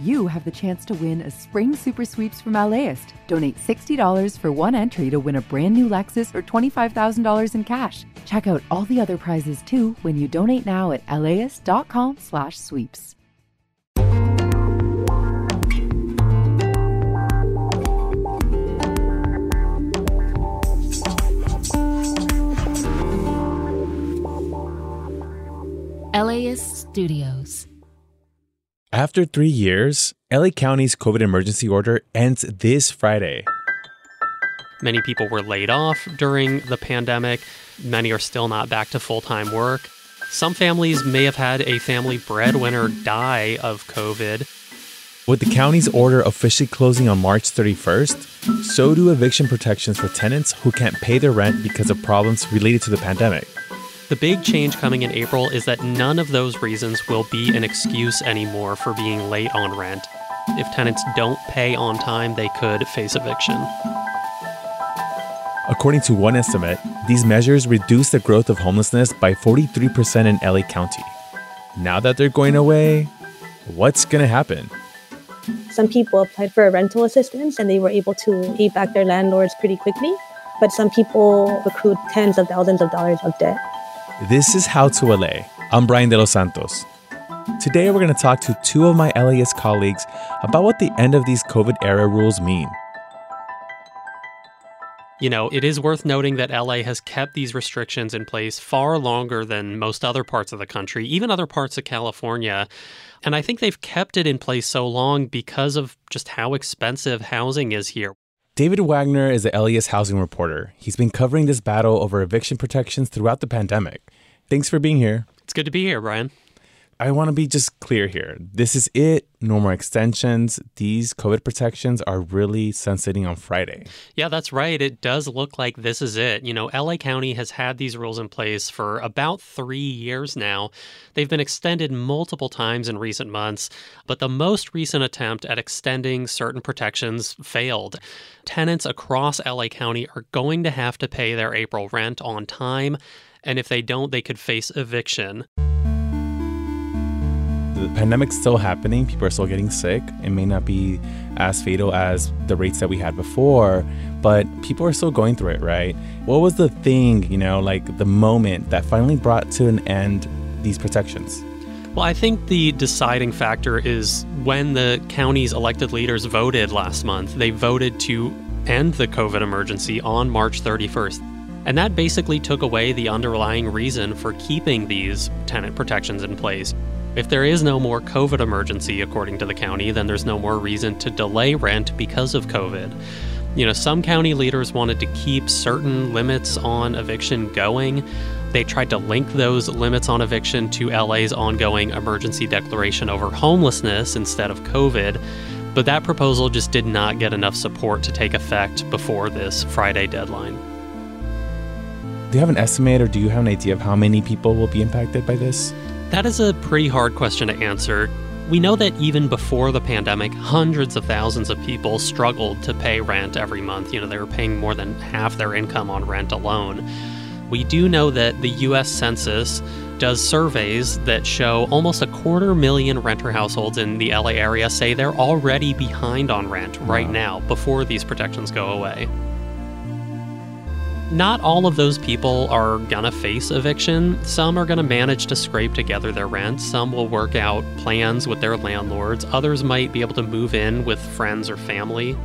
You have the chance to win a spring super sweeps from LAist. Donate $60 for one entry to win a brand new Lexus or $25,000 in cash. Check out all the other prizes too when you donate now at laist.com/sweeps. LAist Studios. After three years, LA County's COVID emergency order ends this Friday. Many people were laid off during the pandemic. Many are still not back to full time work. Some families may have had a family breadwinner die of COVID. With the county's order officially closing on March 31st, so do eviction protections for tenants who can't pay their rent because of problems related to the pandemic. The big change coming in April is that none of those reasons will be an excuse anymore for being late on rent. If tenants don't pay on time, they could face eviction. According to one estimate, these measures reduce the growth of homelessness by 43% in LA County. Now that they're going away, what's going to happen? Some people applied for a rental assistance and they were able to pay back their landlords pretty quickly, but some people accrued tens of thousands of dollars of debt. This is How to LA. I'm Brian De Los Santos. Today, we're going to talk to two of my LAist colleagues about what the end of these COVID era rules mean. You know, it is worth noting that LA has kept these restrictions in place far longer than most other parts of the country, even other parts of California. And I think they've kept it in place so long because of just how expensive housing is here. David Wagner is the LAist housing reporter. He's been covering this battle over eviction protections throughout the pandemic. Thanks for being here. It's good to be here, Brian. I want to be just clear here. This is it. No more extensions. These COVID protections are really sunsetting on Friday. Yeah, that's right. It does look like this is it. You know, LA County has had these rules in place for about three years now. They've been extended multiple times in recent months, but the most recent attempt at extending certain protections failed. Tenants across LA County are going to have to pay their April rent on time, and if they don't, they could face eviction the pandemic's still happening. People are still getting sick. It may not be as fatal as the rates that we had before, but people are still going through it, right? What was the thing, you know, like the moment that finally brought to an end these protections? Well, I think the deciding factor is when the county's elected leaders voted last month. They voted to end the COVID emergency on March 31st. And that basically took away the underlying reason for keeping these tenant protections in place. If there is no more COVID emergency, according to the county, then there's no more reason to delay rent because of COVID. You know, some county leaders wanted to keep certain limits on eviction going. They tried to link those limits on eviction to LA's ongoing emergency declaration over homelessness instead of COVID, but that proposal just did not get enough support to take effect before this Friday deadline. Do you have an estimate or do you have an idea of how many people will be impacted by this? That is a pretty hard question to answer. We know that even before the pandemic, hundreds of thousands of people struggled to pay rent every month. You know, they were paying more than half their income on rent alone. We do know that the US Census does surveys that show almost a quarter million renter households in the LA area say they're already behind on rent right now before these protections go away not all of those people are gonna face eviction. Some are gonna manage to scrape together their rent. Some will work out plans with their landlords. Others might be able to move in with friends or family.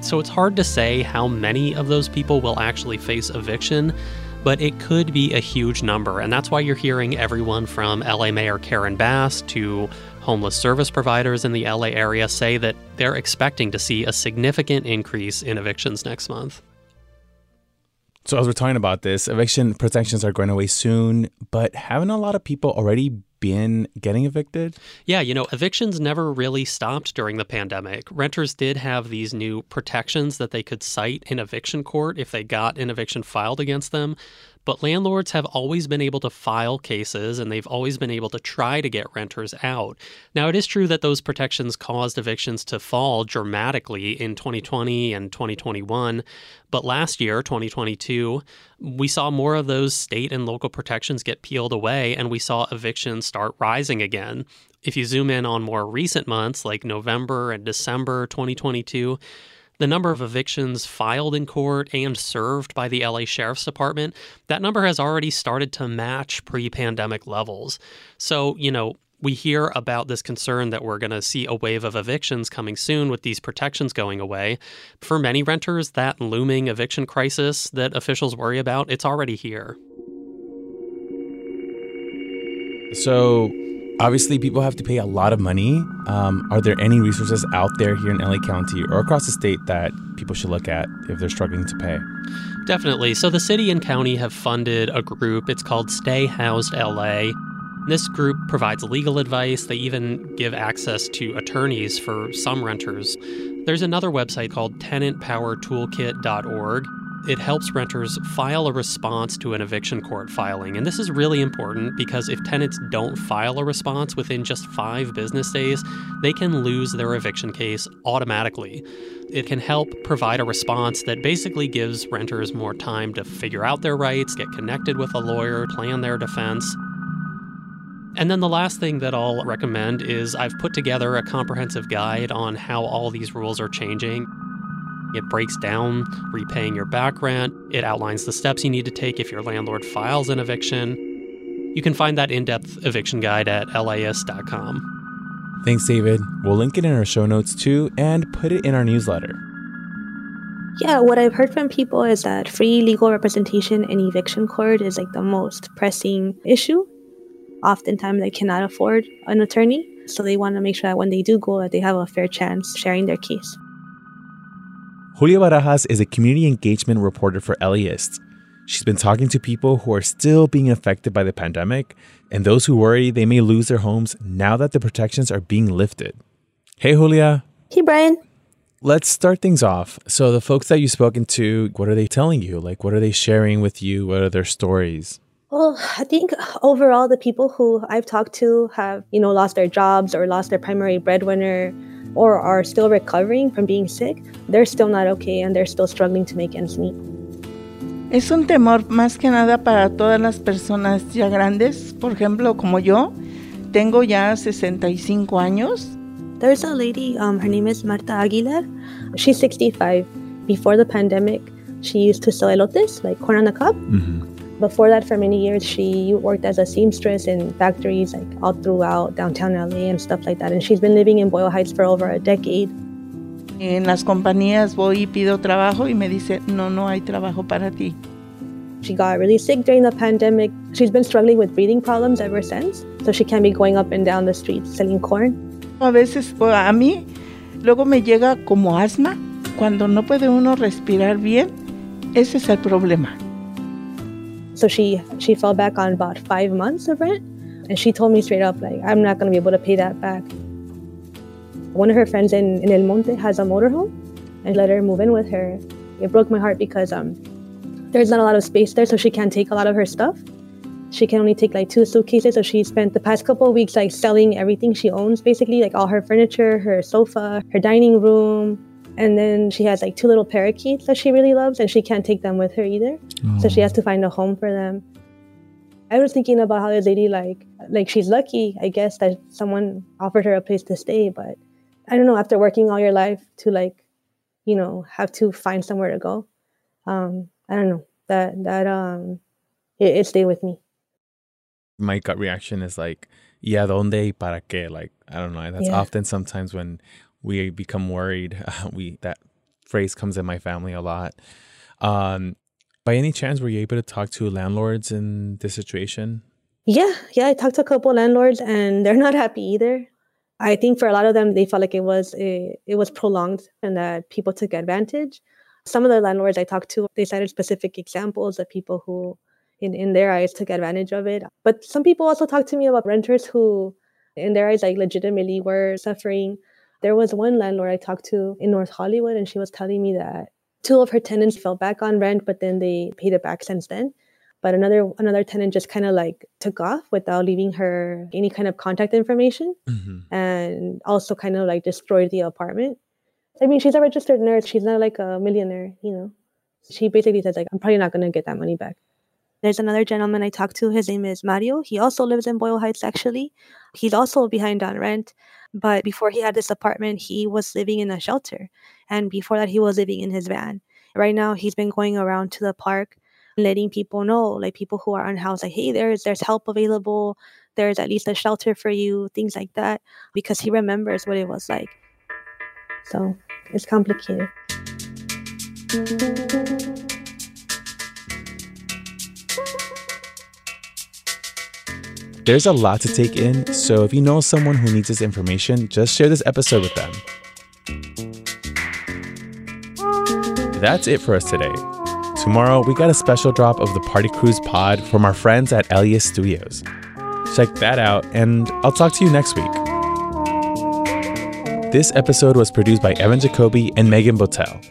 So it's hard to say how many of those people will actually face eviction, but it could be a huge number. And that's why you're hearing everyone from LA Mayor Karen Bass to homeless service providers in the LA area say that they're expecting to see a significant increase in evictions next month. So as we're talking about this, eviction protections are going away soon, but haven't a lot of people already been getting evicted? Yeah, you know, evictions never really stopped during the pandemic. Renters did have these new protections that they could cite in eviction court if they got an eviction filed against them. But landlords have always been able to file cases and they've always been able to try to get renters out. Now, it is true that those protections caused evictions to fall dramatically in 2020 and 2021, but last year, 2022, we saw more of those state and local protections get peeled away and we saw evictions start rising again. If you zoom in on more recent months like November and December 2022, the number of evictions filed in court and served by the LA Sheriff's Department, that number has already started to match pre pandemic levels. So, you know, we hear about this concern that we're going to see a wave of evictions coming soon with these protections going away. For many renters, that looming eviction crisis that officials worry about, it's already here. So, obviously people have to pay a lot of money. Um, are there any resources out there here in LA County or across the state that people should look at if they're struggling to pay? Definitely. So the city and county have funded a group. It's called Stay Housed LA. This group provides legal advice. They even give access to attorneys for some renters. There's another website called tenantpowertoolkit.org. It helps renters file a response to an eviction court filing. And this is really important because if tenants don't file a response within just five business days, they can lose their eviction case automatically. It can help provide a response that basically gives renters more time to figure out their rights, get connected with a lawyer, plan their defense. And then the last thing that I'll recommend is I've put together a comprehensive guide on how all these rules are changing. It breaks down repaying your back rent. It outlines the steps you need to take if your landlord files an eviction. You can find that in depth eviction guide at LAist.com. Thanks, David. We'll link it in our show notes too and put it in our newsletter. Yeah, what I've heard from people is that free legal representation in eviction court is like the most pressing issue. Oftentimes, they cannot afford an attorney, so they want to make sure that when they do go, that they have a fair chance sharing their case. Julia Barajas is a community engagement reporter for LAist. She's been talking to people who are still being affected by the pandemic and those who worry they may lose their homes now that the protections are being lifted. Hey, Julia. Hey, Brian. Let's start things off. So, the folks that you've spoken to, what are they telling you? Like, what are they sharing with you? What are their stories? Well, I think overall, the people who I've talked to have, you know, lost their jobs or lost their primary breadwinner or are still recovering from being sick, they're still not okay and they're still struggling to make ends meet. Es un temor más que nada para todas las personas ya grandes, por ejemplo, como yo, tengo ya 65 años. There's a lady, um, her name is Marta Aguilar. She's 65. Before the pandemic, she used to sell elotes, like corn on the cob. Mm-hmm. Before that, for many years, she worked as a seamstress in factories like all throughout downtown LA and stuff like that. And she's been living in Boyle Heights for over a decade. En las compañías voy y pido trabajo y me dice, no, no hay trabajo para ti. She got really sick during the pandemic. She's been struggling with breathing problems ever since, so she can't be going up and down the streets selling corn. A veces a mí luego me llega como asma. Cuando no puede uno respirar bien, ese es el problema. So she she fell back on about five months of rent, and she told me straight up like I'm not gonna be able to pay that back. One of her friends in, in El Monte has a motorhome, and let her move in with her. It broke my heart because um there's not a lot of space there, so she can't take a lot of her stuff. She can only take like two suitcases, so she spent the past couple of weeks like selling everything she owns, basically like all her furniture, her sofa, her dining room, and then she has like two little parakeets that she really loves, and she can't take them with her either. Oh. So she has to find a home for them. I was thinking about how this lady, like, like she's lucky, I guess, that someone offered her a place to stay. But I don't know, after working all your life to like, you know, have to find somewhere to go. Um, I don't know that that um, it, it stayed with me. My gut reaction is like, yeah, donde para qué? Like, I don't know. That's yeah. often sometimes when we become worried. Uh, we that phrase comes in my family a lot. Um, by any chance, were you able to talk to landlords in this situation? Yeah, yeah, I talked to a couple landlords, and they're not happy either. I think for a lot of them, they felt like it was a, it was prolonged and that people took advantage. Some of the landlords I talked to, they cited specific examples of people who, in, in their eyes, took advantage of it. But some people also talked to me about renters who, in their eyes, like legitimately were suffering there was one landlord I talked to in North Hollywood, and she was telling me that two of her tenants fell back on rent, but then they paid it back since then. but another another tenant just kind of like took off without leaving her any kind of contact information Mm-hmm. and also kind of like destroyed the apartment i mean she's a registered nurse she's not like a millionaire you know she basically says like i'm probably not going to get that money back there's another gentleman i talked to his name is mario. He also lives in boyle heights actually. He's also behind on rent but before he had this apartment he was living in a shelter and before that he was living in his van. Right now he's been going around to the park letting people know like people who are unhoused like hey there's there's help available. There's at least a shelter for you things like that because he remembers what it was like. So it's complicated There's a lot to take in, so if you know someone who needs this information, just share this episode with them. That's it for us today. Tomorrow, we got a special drop of the Party Crews pod from our friends at LAist Studios. Check that out, and I'll talk to you next week. This episode was produced by Evan Jacoby and Megan Botel.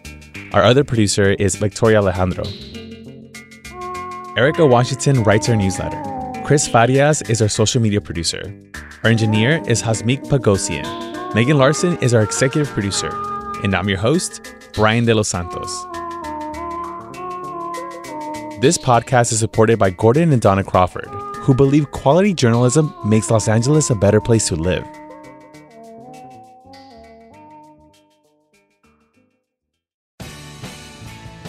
Our other producer is Victoria Alejandro. Erica Washington writes our newsletter. Chris Farias is our social media producer. Our engineer is Hasmik Pagosian. Megan Larson is our executive producer. And I'm your host, Brian De Los Santos. This podcast is supported by Gordon and Donna Crawford, who believe quality journalism makes Los Angeles a better place to live.